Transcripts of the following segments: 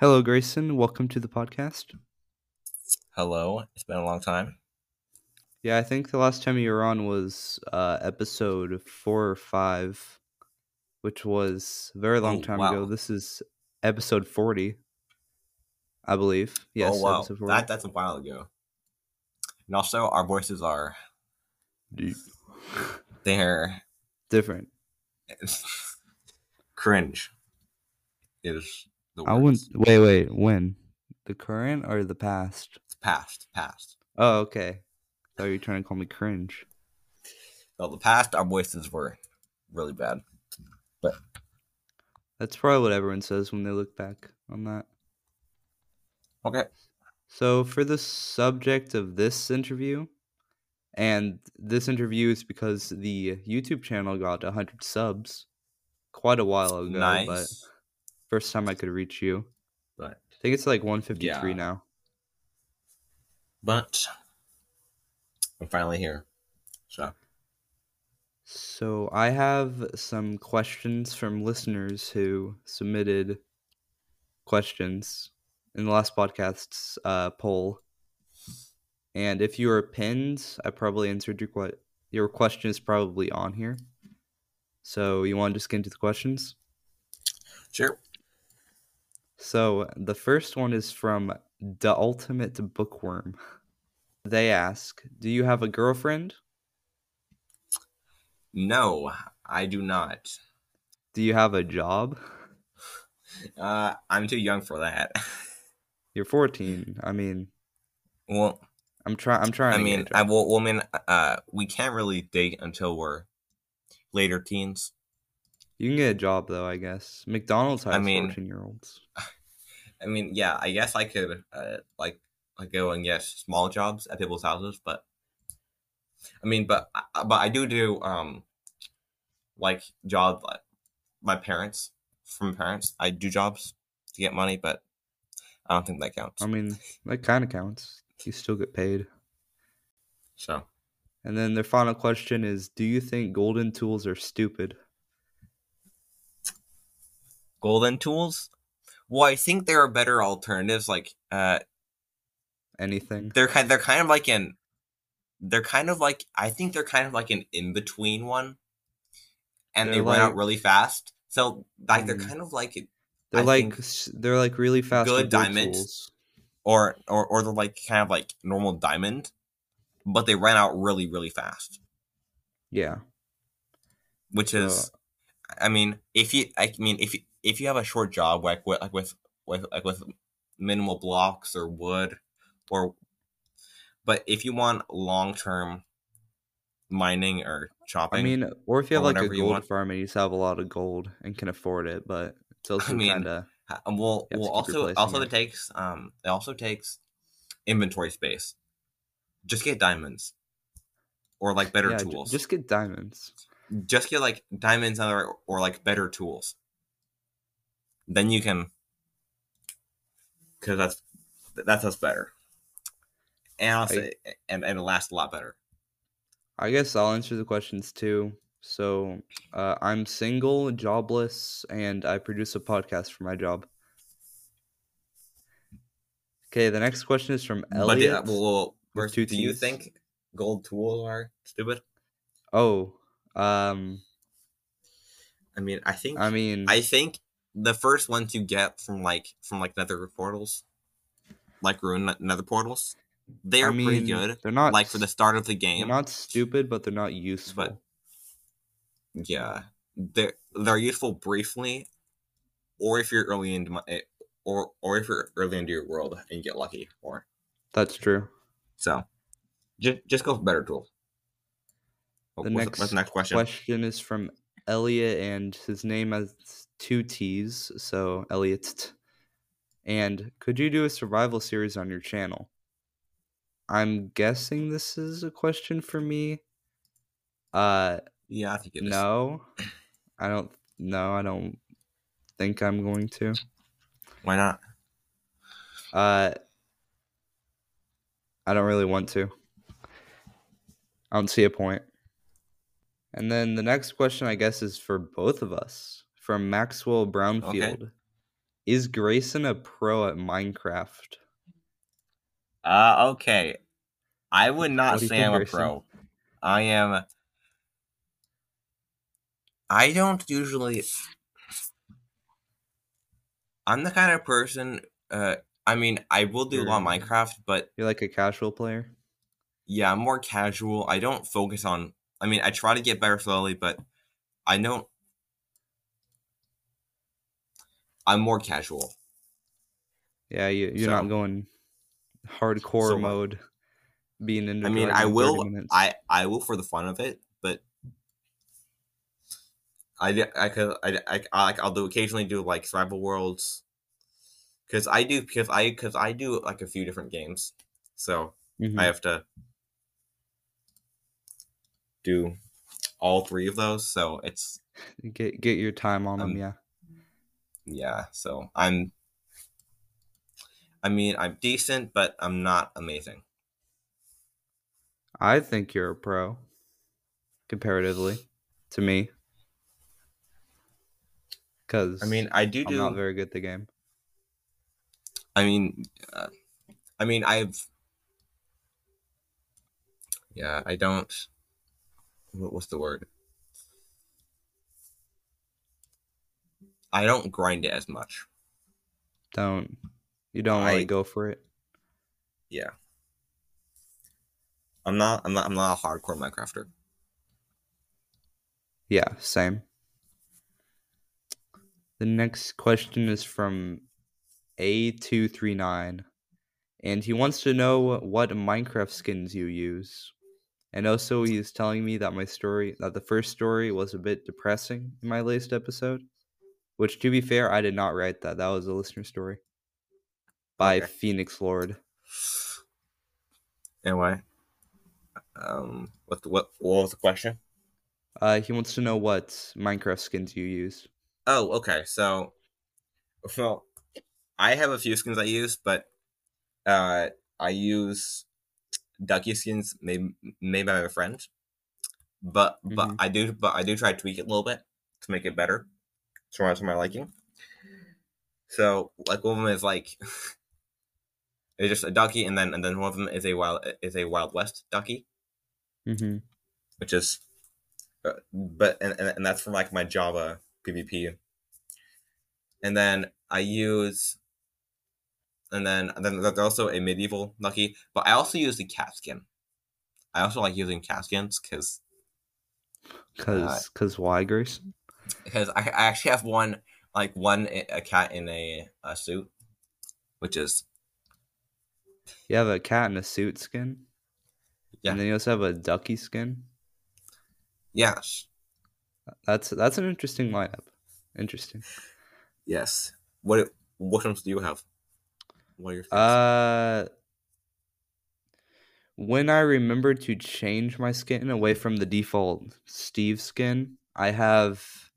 Hello, Grayson. Welcome to the podcast. Hello. It's been a long time. Yeah, I think the last time you were on was uh, episode four or five, which was a very long Oh, time wow. ago. This is episode 40, I believe. Yes, oh wow, 40. that that's a while ago. And also, our voices are Deep. they're Different. cringe. Is the. I wouldn't. Wait, wait. When? The current or the past? It's past, past. Oh, okay. thought you were trying to call me cringe. Well, the past, our voices were really bad. But that's probably what everyone says when they look back on that. Okay. So, for the subject of this interview, and this interview is because the YouTube channel got 100 subs quite a while ago, but nice. First time I could reach you. But I think it's like 153 Yeah. now. but I'm finally here. So So, I have some questions from listeners who submitted questions in the last podcast's uh, poll. And if you were pinned, I probably answered your que- your question is probably on here. So, you want to just get into the questions? sure. So, the first one is from The Ultimate Bookworm. They ask, Do you have a girlfriend? No, I do not. Do you have a job? Uh, I'm too young for that. You're 14. I mean, well, I'm trying. I'm trying. I to get a mean. I will. Well, I mean, uh, we can't really date until we're later teens. You can get a job though, I guess. McDonald's has I mean- 14 year olds. I mean, yeah, I guess I could uh, like like go and get small jobs at people's houses, but I mean, but I- but I do do um like jobs like my parents from parents. I do jobs to get money, but I don't think that counts. I mean, that kind of counts. You still get paid. so And then their final question is Do you think golden tools are stupid? golden tools. Well, I think there are better alternatives. Like uh, Anything? they're kind they're kind of like an they're kind of like I think they're kind of like an in between one, and they They're run out really fast. So like they're Mm. kind of like They're I like they're like really fast good diamonds. or or or they're like kind of like normal diamond, but they run out really really fast. Yeah. Which is, I mean, if you I mean if you, if you have a short job like with like with with like with minimal blocks or wood, or, but if you want long term mining or chopping, I mean, or if you have like a gold farm and you just have a lot of gold and can afford it, but it's also mean, kind of Ha- um, well, You have to well, also, also it. it takes um, it also takes inventory space. Just get diamonds, or like better yeah, tools. just get diamonds. just get like diamonds or, or like better tools. Then you can, because that's that's us better, and also and and it lasts a lot better. I guess I'll answer the questions too. So, uh, I'm single, jobless, and I produce a podcast for my job. Okay, the next question is from But Elliot. yeah, well, well, two do you think gold tools are stupid? oh, um, I mean, I think I mean, I think the first ones you get from like from like nether portals, like ruin nether portals, they I are pretty good. They're not Like for the start of the game. They're not stupid, but they're not useful. yeah, they're they're useful briefly, or if you're early into my, or or if you're early into your world and you get lucky, or That's true. so. Just just go for better tools. The What's next, what's the next question? question is from Elliot, and his name has two T's, so Elliot. And could you do a survival series on your channel? I'm guessing this is a question for me. Uh, Yeah, I think it is. no, I don't. No, I don't think I'm going to. Why not? Uh, I don't really want to. I don't see a point. And then the next question, I guess, is for both of us from Maxwell Brownfield. Is Grayson a pro at Minecraft? Uh, okay. I would not say I'm a Grayson? pro. I am. I don't usually. I'm the kind of person. Uh, I mean, I will do a lot of Minecraft, but You're like a casual player. yeah, I'm more casual. I don't focus on. I mean, I try to get better slowly, but I don't. I'm more casual. Yeah, you, you're So- not going hardcore So mode. Being in. I mean, I will. I I will for the fun of it, but I I could I I I I'll do occasionally do like survival worlds because I do because I because I do like a few different games, so Mhm. I have to do all three of those. So it's get get your time on them. Um, Yeah. Yeah. So I'm. I mean, I'm decent, but I'm not amazing. I think you're a pro, comparatively, to me. Because I mean, I do I'm do. not very good at the game. I mean, uh, I mean, I've. Yeah, I don't. What, what's the word? I don't grind it as much. Don't you don't I- like go for it? Yeah. I'm not. I'm not. I'm not a hardcore Minecrafter. Yeah, same. The next question is from A239, and he wants to know what Minecraft skins you use. And also, he's telling me that my story, that the first story was a bit depressing in my latest episode. Which, to be fair, I did not write that. That was a listener story by Okay. Phoenix Lord. Anyway, um, what the, what what was the question? Uh, he wants to know what Minecraft skins you use. Oh, okay. So, well, I have a few skins I use, but uh, I use ducky skins made made by my friend. But but Mhm. I do but I do try to tweak it a little bit to make it better, to my to my liking. So like one of them is like it's just a ducky, and then and then one of them is a wild is a Wild West ducky, Mm-hmm. which is, uh, but and, and that's from like my Java PvP. And then I use, and then and then there's also a medieval ducky, but I also use the cat skin. I also like using cat skins because Cause, cause why, Grace? Because I, I actually have one like one a cat in a, a suit, which is You have a cat in a suit skin. Yeah. And then you also have a ducky skin. yes That's that's an interesting lineup. Interesting. yes. What what ones do you have? What are your skins? Uh when I remember to change my skin away from the default Steve skin, I have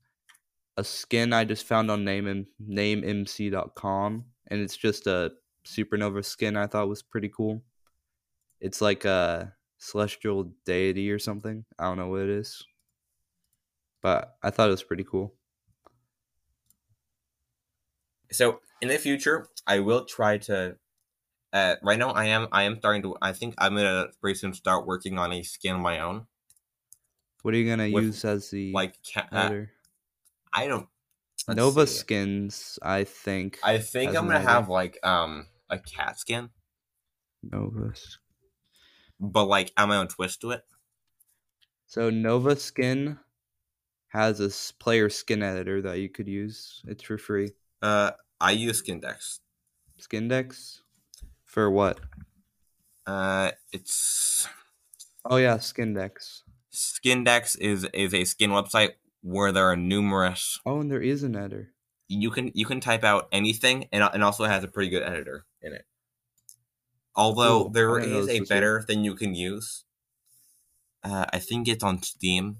a skin I just found on name namemc.com and it's just a supernova skin I thought was pretty cool. It's like a celestial deity or something. I don't know what it is. But I thought it was pretty cool. so in the future i will try to uh right now i am i am starting to i think i'm gonna pretty soon start working on a skin of my own What are you gonna With, use as the like ca- uh? I don't Nova see. skins, I think. i think i'm gonna have like um a cat skin Nova. but like add my own twist to it So Nova Skin has a player skin editor that you could use. It's for free. uh i use skindex Skindex? For what? uh it's Oh yeah, Skindex. skindex is is a skin website where there are numerous Oh, and there is an editor. you can you can type out anything and, and also has a pretty good editor in it although. I there is a better thing you can use uh, i think it's on steam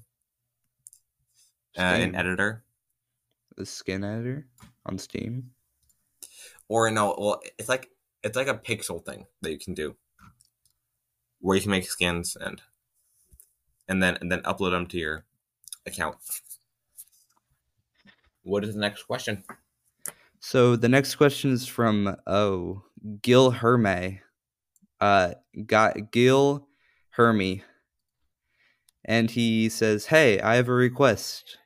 uh, an editor The skin editor on Steam. or no well it's like it's like a pixel thing that you can do where you can make skins and and then and then upload them to your account what is the next question So the next question is from oh Gil Herme, uh, got Gil Hermy, and he says, "Hey, I have a request.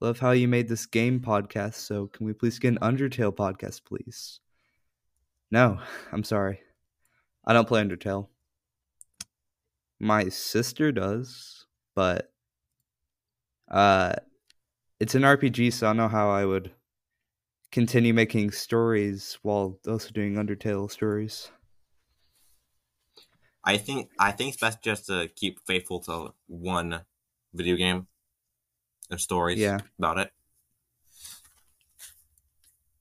Love how you made this game podcast. So can we please get an Undertale podcast, please?" No, I'm sorry, I don't play Undertale. My sister does, but uh, it's an RPG, so I don't know how I would continue making stories while also doing Undertale stories. I think I think it's best just to keep faithful to one video game and stories Yeah. about it.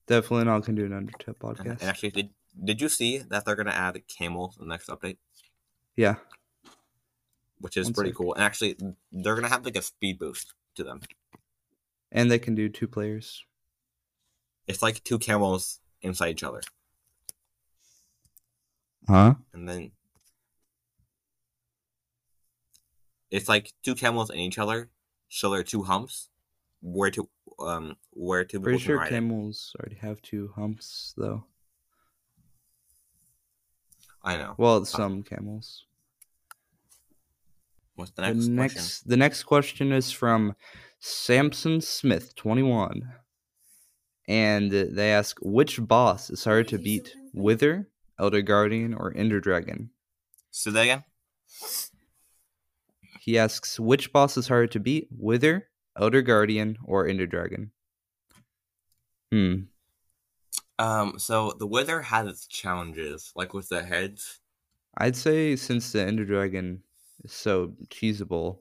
Definitely not gonna do an Undertale podcast. And actually, did did you see that they're gonna add camels in the next update, Yeah, which is One pretty sec. cool. And actually, they're gonna have like a speed boost to them. And they can do two players. It's like two camels inside each other, Huh? and then it's like two camels in each other. So there are two humps where to um where to people Pretty sure ride it. camels already have two humps, though. I know. Well, some camels. What's the next? The next, next, question? the next question is from Samson Smith, twenty-one, and they ask which boss is harder to beat, Wither, Elder Guardian, or Ender Dragon. Say that again. He asks which boss is harder to beat, Wither, Elder Guardian, or Ender Dragon. Hmm. Um, so the Wither has its challenges, like with the heads. I'd say since the Ender Dragon is so cheesable,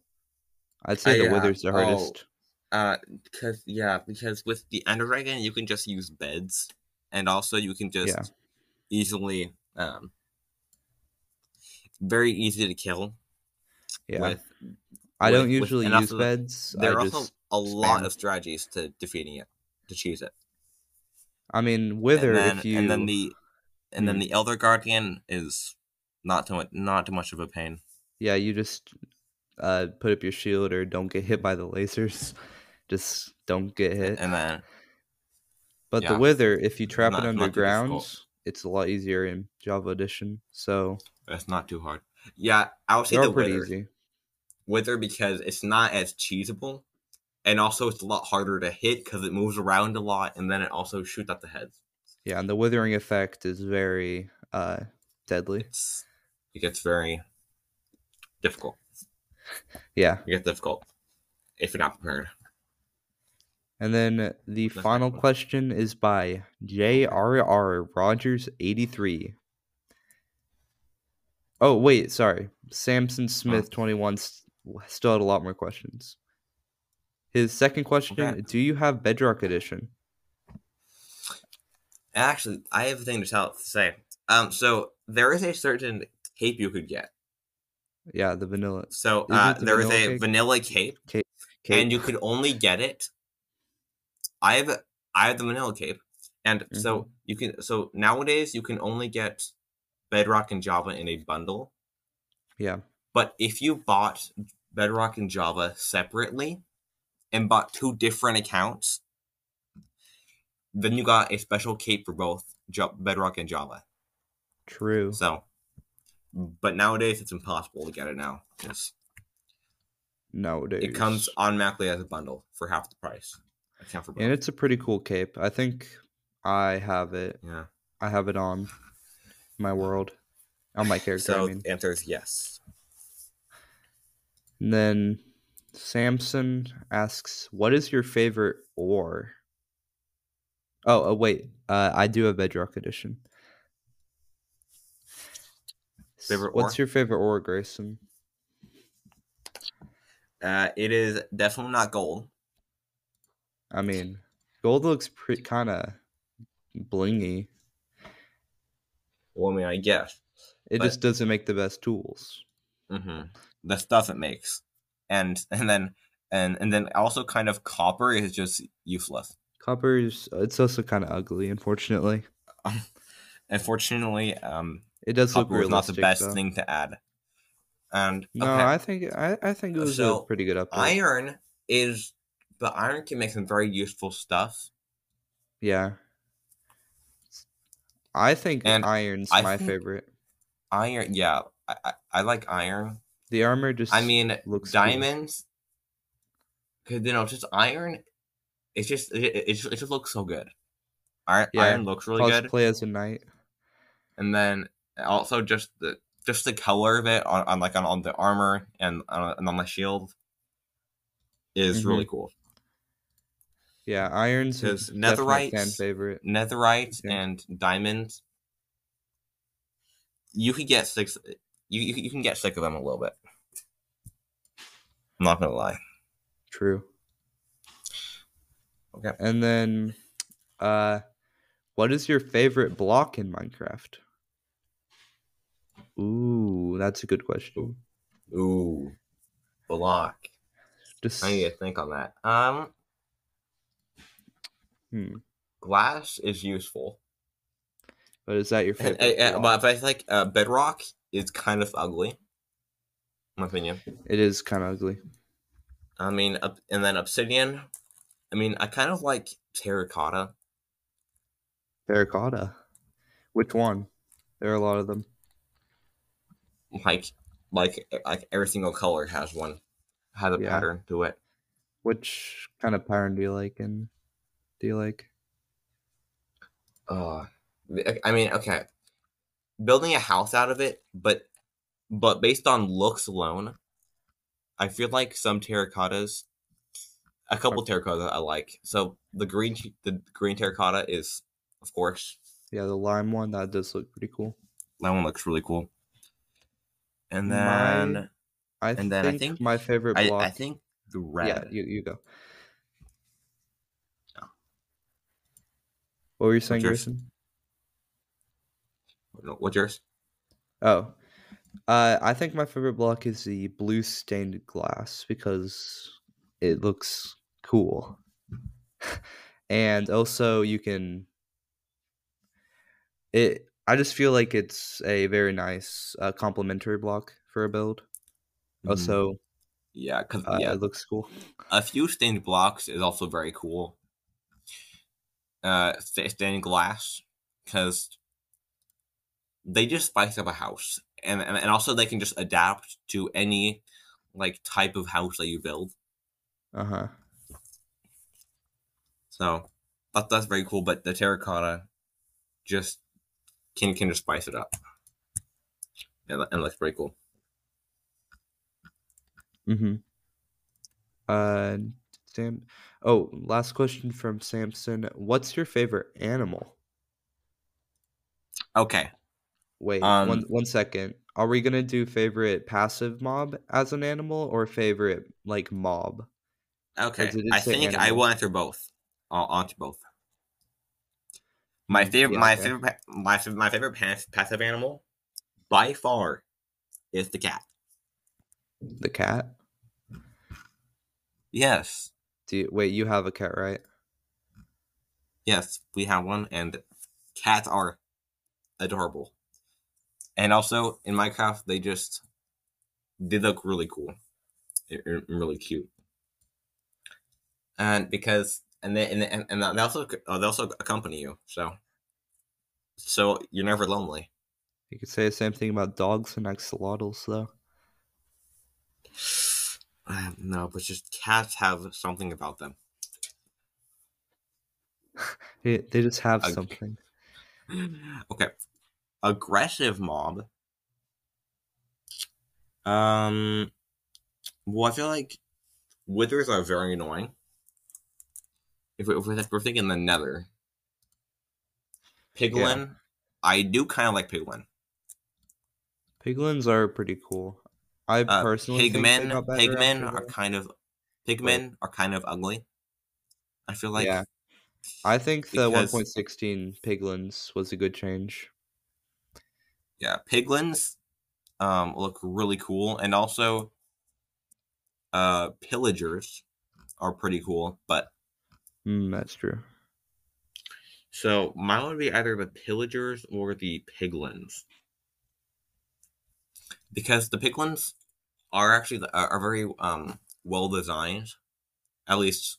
I'd say Uh, the yeah. Wither's the Oh. Uh, because yeah, because with the Ender Dragon you can just use beds, and also you can just Yeah. easily um, very easy to kill. Yeah. With I don't with- usually use the- beds. there I are also a lot of strategies to defeating it, to choose it. I mean, Wither. and then, if you and then the and then Hmm. the Elder Guardian is not too much, not too much of a pain. yeah, you just uh put up your shield or don't get hit by the lasers. Just don't get hit. And then But the. Wither, if you trap Not- it underground, it's a lot easier in Java Edition. So that's not too hard. Yeah, I would say the pretty Wither. easy. Wither because it's not as cheesable, and also it's a lot harder to hit because it moves around a lot, and then it also shoots at the heads. Yeah, and the withering effect is very uh deadly. It's it gets very difficult. Yeah. It gets difficult if you're not prepared. And then the That's final my question is by J.R.R. Rogers 83. Oh, wait, sorry. Samson Smith 21 s- still had a lot more questions. His second question Okay. Do you have Bedrock Edition? Actually, I have a thing to tell to say. Um, so there is a certain cape you could get. Yeah, the vanilla So Is uh, the there is vanilla a cake? vanilla cape, cape. and you could only get it. I have I have the vanilla cape, and so Mm-hmm. you can so nowadays you can only get Bedrock and Java in a bundle. Yeah. But if you bought Bedrock and Java separately and bought two different accounts, then you got a special cape for both Bedrock and Java. True. So, but nowadays it's impossible to get it now. Nowadays. It comes automatically as a bundle for half the price. For both. And it's a pretty cool cape. I think I have it. yeah. I have it on my world. On my character, So I mean. the answer is yes. And then Samson asks, "What is your favorite ore?" Oh, oh wait, uh, I do have Bedrock Edition. Favorite What's ore? your favorite ore, Grayson? Uh, it is definitely not gold. I mean, gold looks pretty kind of blingy. Well, I mean, I guess. It But- just doesn't make the best tools. hmm The stuff it makes, and and then and and then also kind of copper is just useless. Copper is it's also kind of ugly, unfortunately. Unfortunately, um, It does look copper not the best though. thing to add. And No, okay, I think I, I think it was So, a pretty good update. iron is the iron can make some very useful stuff. yeah, I think And iron's I my think- favorite. Iron, yeah, I, I, I like iron. The armor just I mean, looks cool. diamonds. Cause you know, just iron. It's just it, it, it just it just looks so good. Iron, Yeah, iron looks really good, cosplay as a knight. and then also just the just the color of it on, on like on, on the armor and on, and on my shield is Mhm. really cool. Yeah, iron's fan netherite, favorite. netherite, Yeah. and diamonds. You could get six. You, you you can get sick of them a little bit. I'm not gonna lie. True. Okay. And then, uh, what is your favorite block in Minecraft? Ooh, that's a good question. Ooh, block. Just I need to think on that. Um, hmm. glass is useful, But is that your favorite? and- block? but I feel like uh, bedrock is kind of ugly. In my opinion. it is kind of ugly. I mean, up, and then obsidian. I mean, I kind of like terracotta. Terracotta. Which one? There are a lot of them. Like, like, like every single color has one, has a Yeah. pattern to it. Which kind of pattern do you like? And do you like? Uh, I mean, okay, building a house out of it, but but based on looks alone, I feel like some terracottas, a couple terracotta I like. So the green the green terracotta is, of course, Yeah, the lime one that does look pretty cool. that one looks really cool. And My- then I And then I think- my favorite I, block. I think the red. Yeah, you you go. What were you saying, yours? Grayson? What's yours? Oh, uh, I think my favorite block is the blue stained glass because it looks cool, and also you can. It. I just feel like it's a very nice uh, complementary block for a build. Also, yeah, because uh, Mm-hmm. yeah, it looks cool. a few stained blocks is also very cool. Uh, sta- stained glass because they just spice up a house, and, and and also they can just adapt to any like type of house that you build. Uh huh. So that, that's very cool. But the terracotta just can can just spice it up, and, and it looks pretty cool. Mm-hmm. Uh, Sam. Oh, last question from Samson. What's your favorite animal? Okay, Wait, Um, one one second. Are we gonna do favorite passive mob as an animal or favorite like mob? Okay, I think I will answer both. I'll answer both. My Mm, favorite, yeah, my okay. favorite, my fa- my favorite passive animal, by far, is the cat. The cat? Yes, Do you, wait, you have a cat, right? yes, we have one, and cats are adorable. And also in Minecraft, they just they look really cool, really cute. And because and they and and, and they also uh, they also accompany you, so so you're never lonely. You could say the same thing about dogs and axolotls, though. No, but just cats have something about them. They, they just have Okay. something. okay, aggressive mob. Um, well, I feel like withers are very annoying. If, we, if we're, if we're thinking the Nether, Piglin, I do kind of like Piglin. Piglins are pretty cool. I Uh, personally Pigmen, Pigmen are kind of Pigmen are kind of ugly. I feel like yeah. I think the 1.16 piglins was a good change. yeah, piglins um look really cool and also uh pillagers are pretty cool, but Mm, that's true. so mine would be either the pillagers or the piglins. Because the piglins are actually are, are very um well designed. At least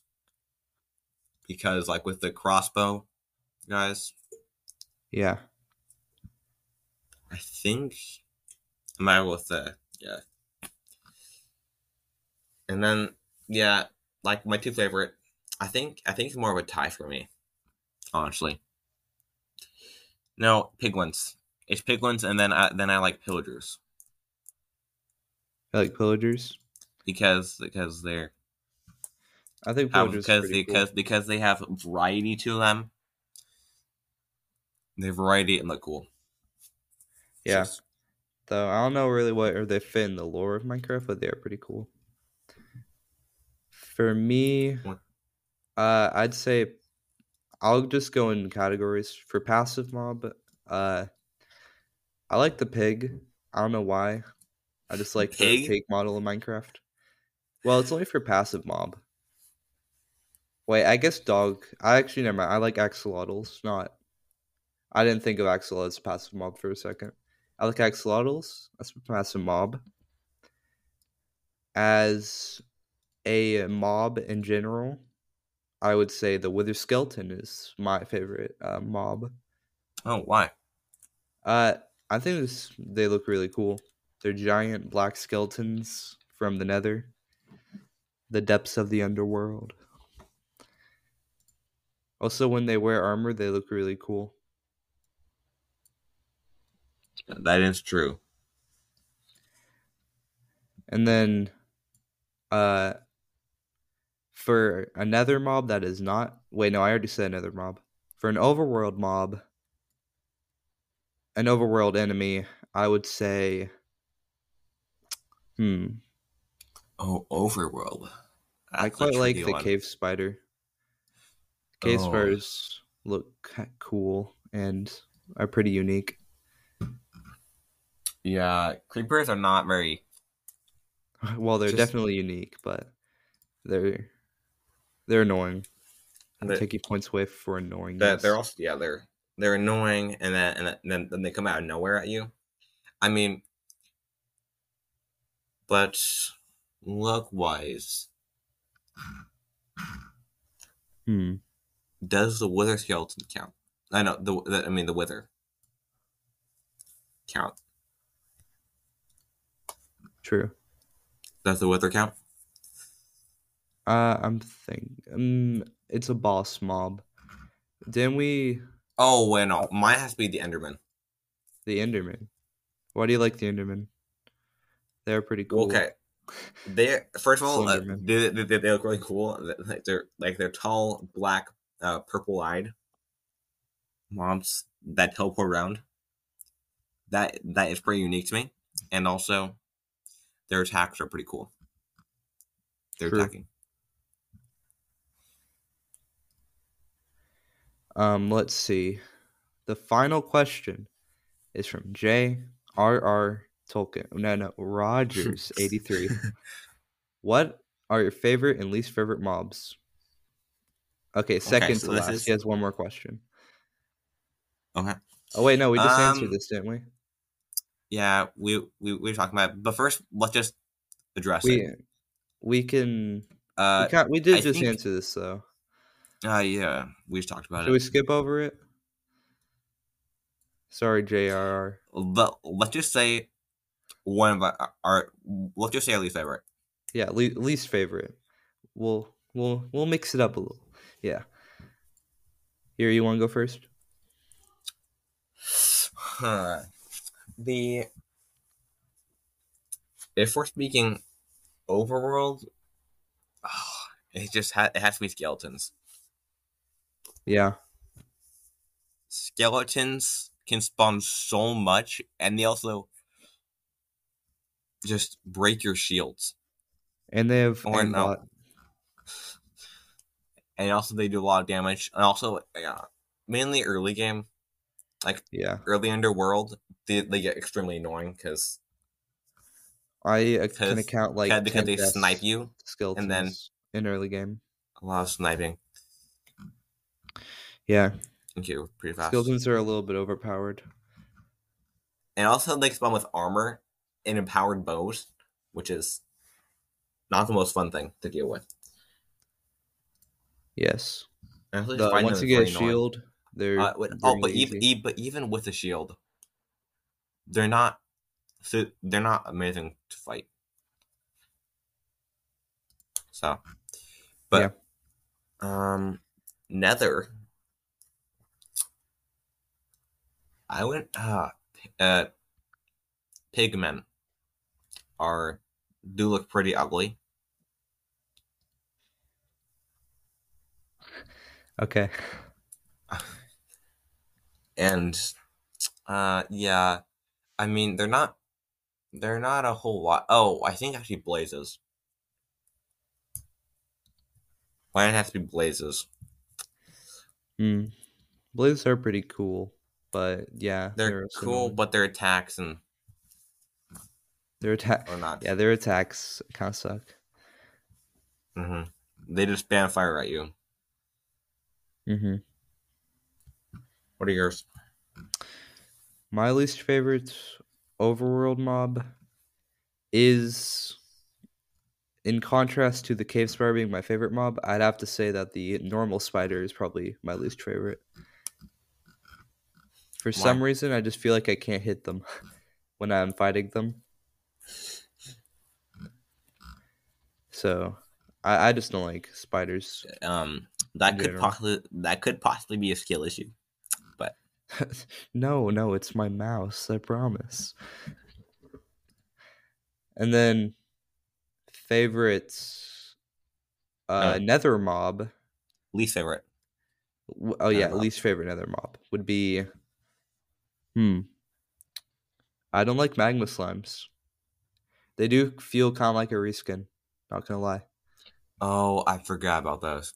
because like with the crossbow guys, Yeah. I think I'm I with the yeah. And then yeah, like my two favorite. I think I think it's more of a tie for me, honestly. No, Piglins. It's Piglins, and then I, then I like Pillagers I like pillagers. because because they're I think because are pretty because cool. because they have variety to them. They have variety and look cool. Yeah. Just- Though I don't know really what or they fit in the lore of Minecraft, but they are pretty cool. For me, uh, I'd say I'll just go in categories for passive mob. Uh, I like the pig. I don't know why. I just like the pig model in Minecraft. Well, it's only for passive mob. Wait, I guess dog. I actually never mind. I like axolotls. Not. I didn't think of axolotls as passive mob for a second. I like axolotls. as a passive mob. As a mob in general, I would say the wither skeleton is my favorite uh, mob. oh, why? Uh, I think this, they look really cool. They're giant black skeletons from the Nether, the depths of the underworld. Also, when they wear armor, they look really cool. That is true. And then, uh, for another mob that is not wait, no, I already said another mob. For an overworld mob, an overworld enemy, I would say, hmm, Oh, Overworld. I That's a quite like the one. cave spider. Cave Oh. spiders look cool and are pretty unique. Yeah, creepers are not very. Well, they're Just- definitely unique, but they're they're annoying. I'm They're, taking points away for annoying. they're, they're also yeah they're they're annoying and then and then then they come out of nowhere at you. I mean, but look wise, hmm. does the wither skeleton count? I know the, the I mean the wither count. True. Does the wither count? Uh, I'm thinking. Um, it's a boss mob. Didn't we Oh wait, no, mine has to be the Enderman. the Enderman? Why do you like the Enderman? They're pretty cool. Okay. They first of all, uh, they, they, they, look really cool. Like they're like they're tall, black, uh, purple-eyed mobs that teleport around. That that is pretty unique to me, and also their attacks are pretty cool. They're True. attacking. Um, let's see. The final question is from J.R.R. Tolkien. No, no, Rogers eighty three. What are your favorite and least favorite mobs? Okay, second so to last. is- He has one more question. Okay. Oh wait, no, we just answered Um, this, didn't we? Yeah, we we we were talking about, it. but first let's just address We it. we can Uh, we, we did I just think- answer this though. uh, yeah, we just talked about it. Should we skip over it? Sorry, JRR. But let's just say one of uh, uh, our, our let's just say our least favorite. Yeah, le- least favorite. We'll we'll we'll mix it up a little. Yeah. Here, you want to go first? Huh. The if we're speaking overworld, it just ha- it has to be skeletons. Yeah. Skeletons can spawn so much, and they also just break your shields, And they have Or aimbot. and also they do a lot of damage. And also, yeah, mainly early game, like Yeah. early underworld, they, they get extremely annoying because I uh, can account like because 10 they snipe you. skill and then- in early game. A lot of sniping. Yeah. Thank you, pretty fast. Skeletons are a little bit overpowered. And also they spawn with armor and empowered bows, which is not the most fun thing to deal with. Yes. Also The, once you get a shield, they're Uh, oh, but even, e- but even with a shield, they're not so they're not amazing to fight. So, but um, Nether. I went uh, uh pigmen are do look pretty ugly. Okay. And uh yeah, I mean they're not they're not a whole lot. Oh, I think actually blazes. Why it have to be blazes? Hmm. Blazes are pretty cool, but yeah, They're also cool, annoying. but their attacks and their attack. or not. Yeah, their attacks kind of suck. hmm They just spam fire at you. Mm-hmm. What are yours? My least favorite overworld mob is, in contrast to the cave spider being my favorite mob, I'd have to say that the normal spider is probably my least favorite. For some reason, I just feel like I can't hit them when I'm fighting them. So, I, I just don't like spiders. Um, that could possibly that could possibly be a skill issue. But no, no, it's my mouse. I promise. And then favorites, uh, Uh. Nether mob. Least favorite. Oh yeah, Nether mob. least favorite Nether mob would be. Hmm. I don't like magma slimes. They do feel kind of like a reskin. Not gonna lie. Oh, I forgot about those.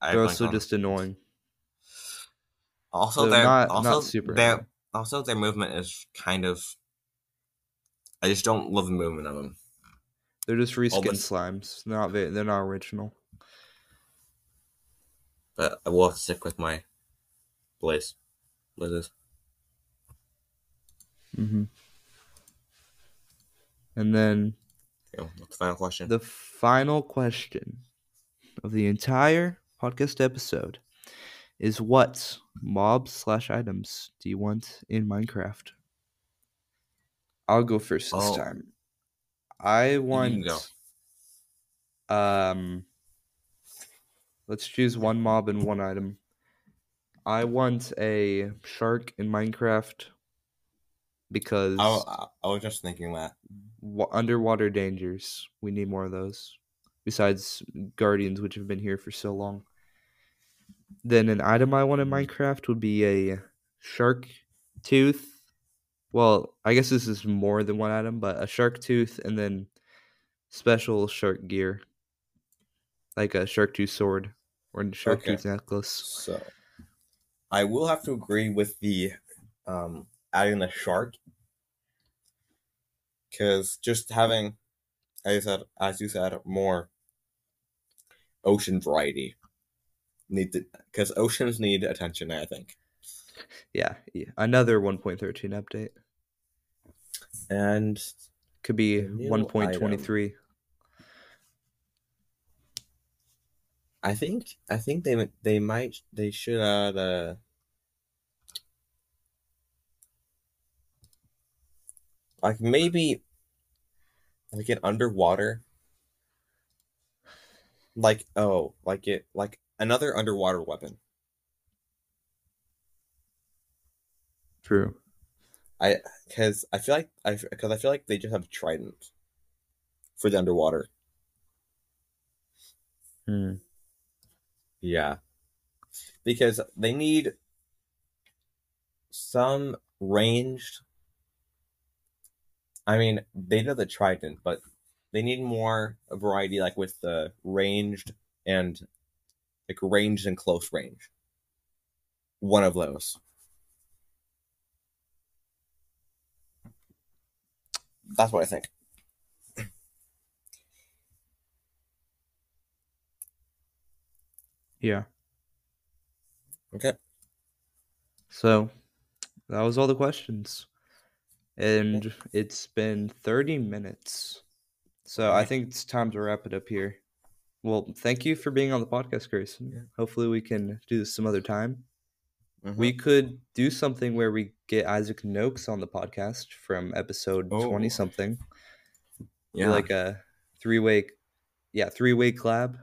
I They're also just annoying. also they're their not- also not super their annoying. also their movement is kind of. I just don't love the movement of them. They're just reskin slimes. They're not. They're not original. But I will stick with my blaze. Blazes. Mm-hmm. And then what's the final question? The final question of the entire podcast episode is what mobs slash items do you want in Minecraft? I'll go first this Oh. time. I want um let's choose one mob and one item. I want a shark in Minecraft because I, I, was just thinking that. wa- underwater dangers. We need more of those. Besides guardians, which have been here for so long. Then an item I want in Minecraft would be a shark tooth. Well, I guess this is more than one item, but a shark tooth and then special shark gear, like a shark tooth sword or a shark Okay. tooth necklace. So, I will have to agree with the um, adding the shark because just having, as you said, as you said, more ocean variety need to because oceans need attention. I think, Yeah, yeah. another 1.13 update and could be 1.23. I think I think they they might they should add uh like maybe like an underwater like oh like it like another underwater weapon True. I because I feel like I because I feel like they just have trident for the underwater Hmm. Yeah. Because they need some ranged. I mean, they did the Trident, but they need more variety, like with the ranged and like ranged and close range. One of those. That's what I think. Yeah. Okay. So that was all the questions. And it's been 30 minutes. So I think it's time to wrap it up here. Well, thank you for being on the podcast, Grayson. Yeah. Hopefully we can do this some other time. Mhm. we could do something where we get Isaac Nokes on the podcast from episode Oh. twenty something. yeah, Like a three way, yeah, three way collab.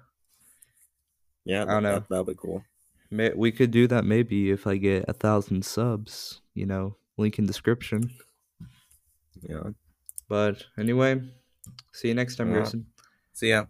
yeah, I don't know. That, that'd be cool. We could do that maybe if I get a thousand subs. You know, link in description. Yeah. But anyway, see you next time, Yeah. Grayson. See ya.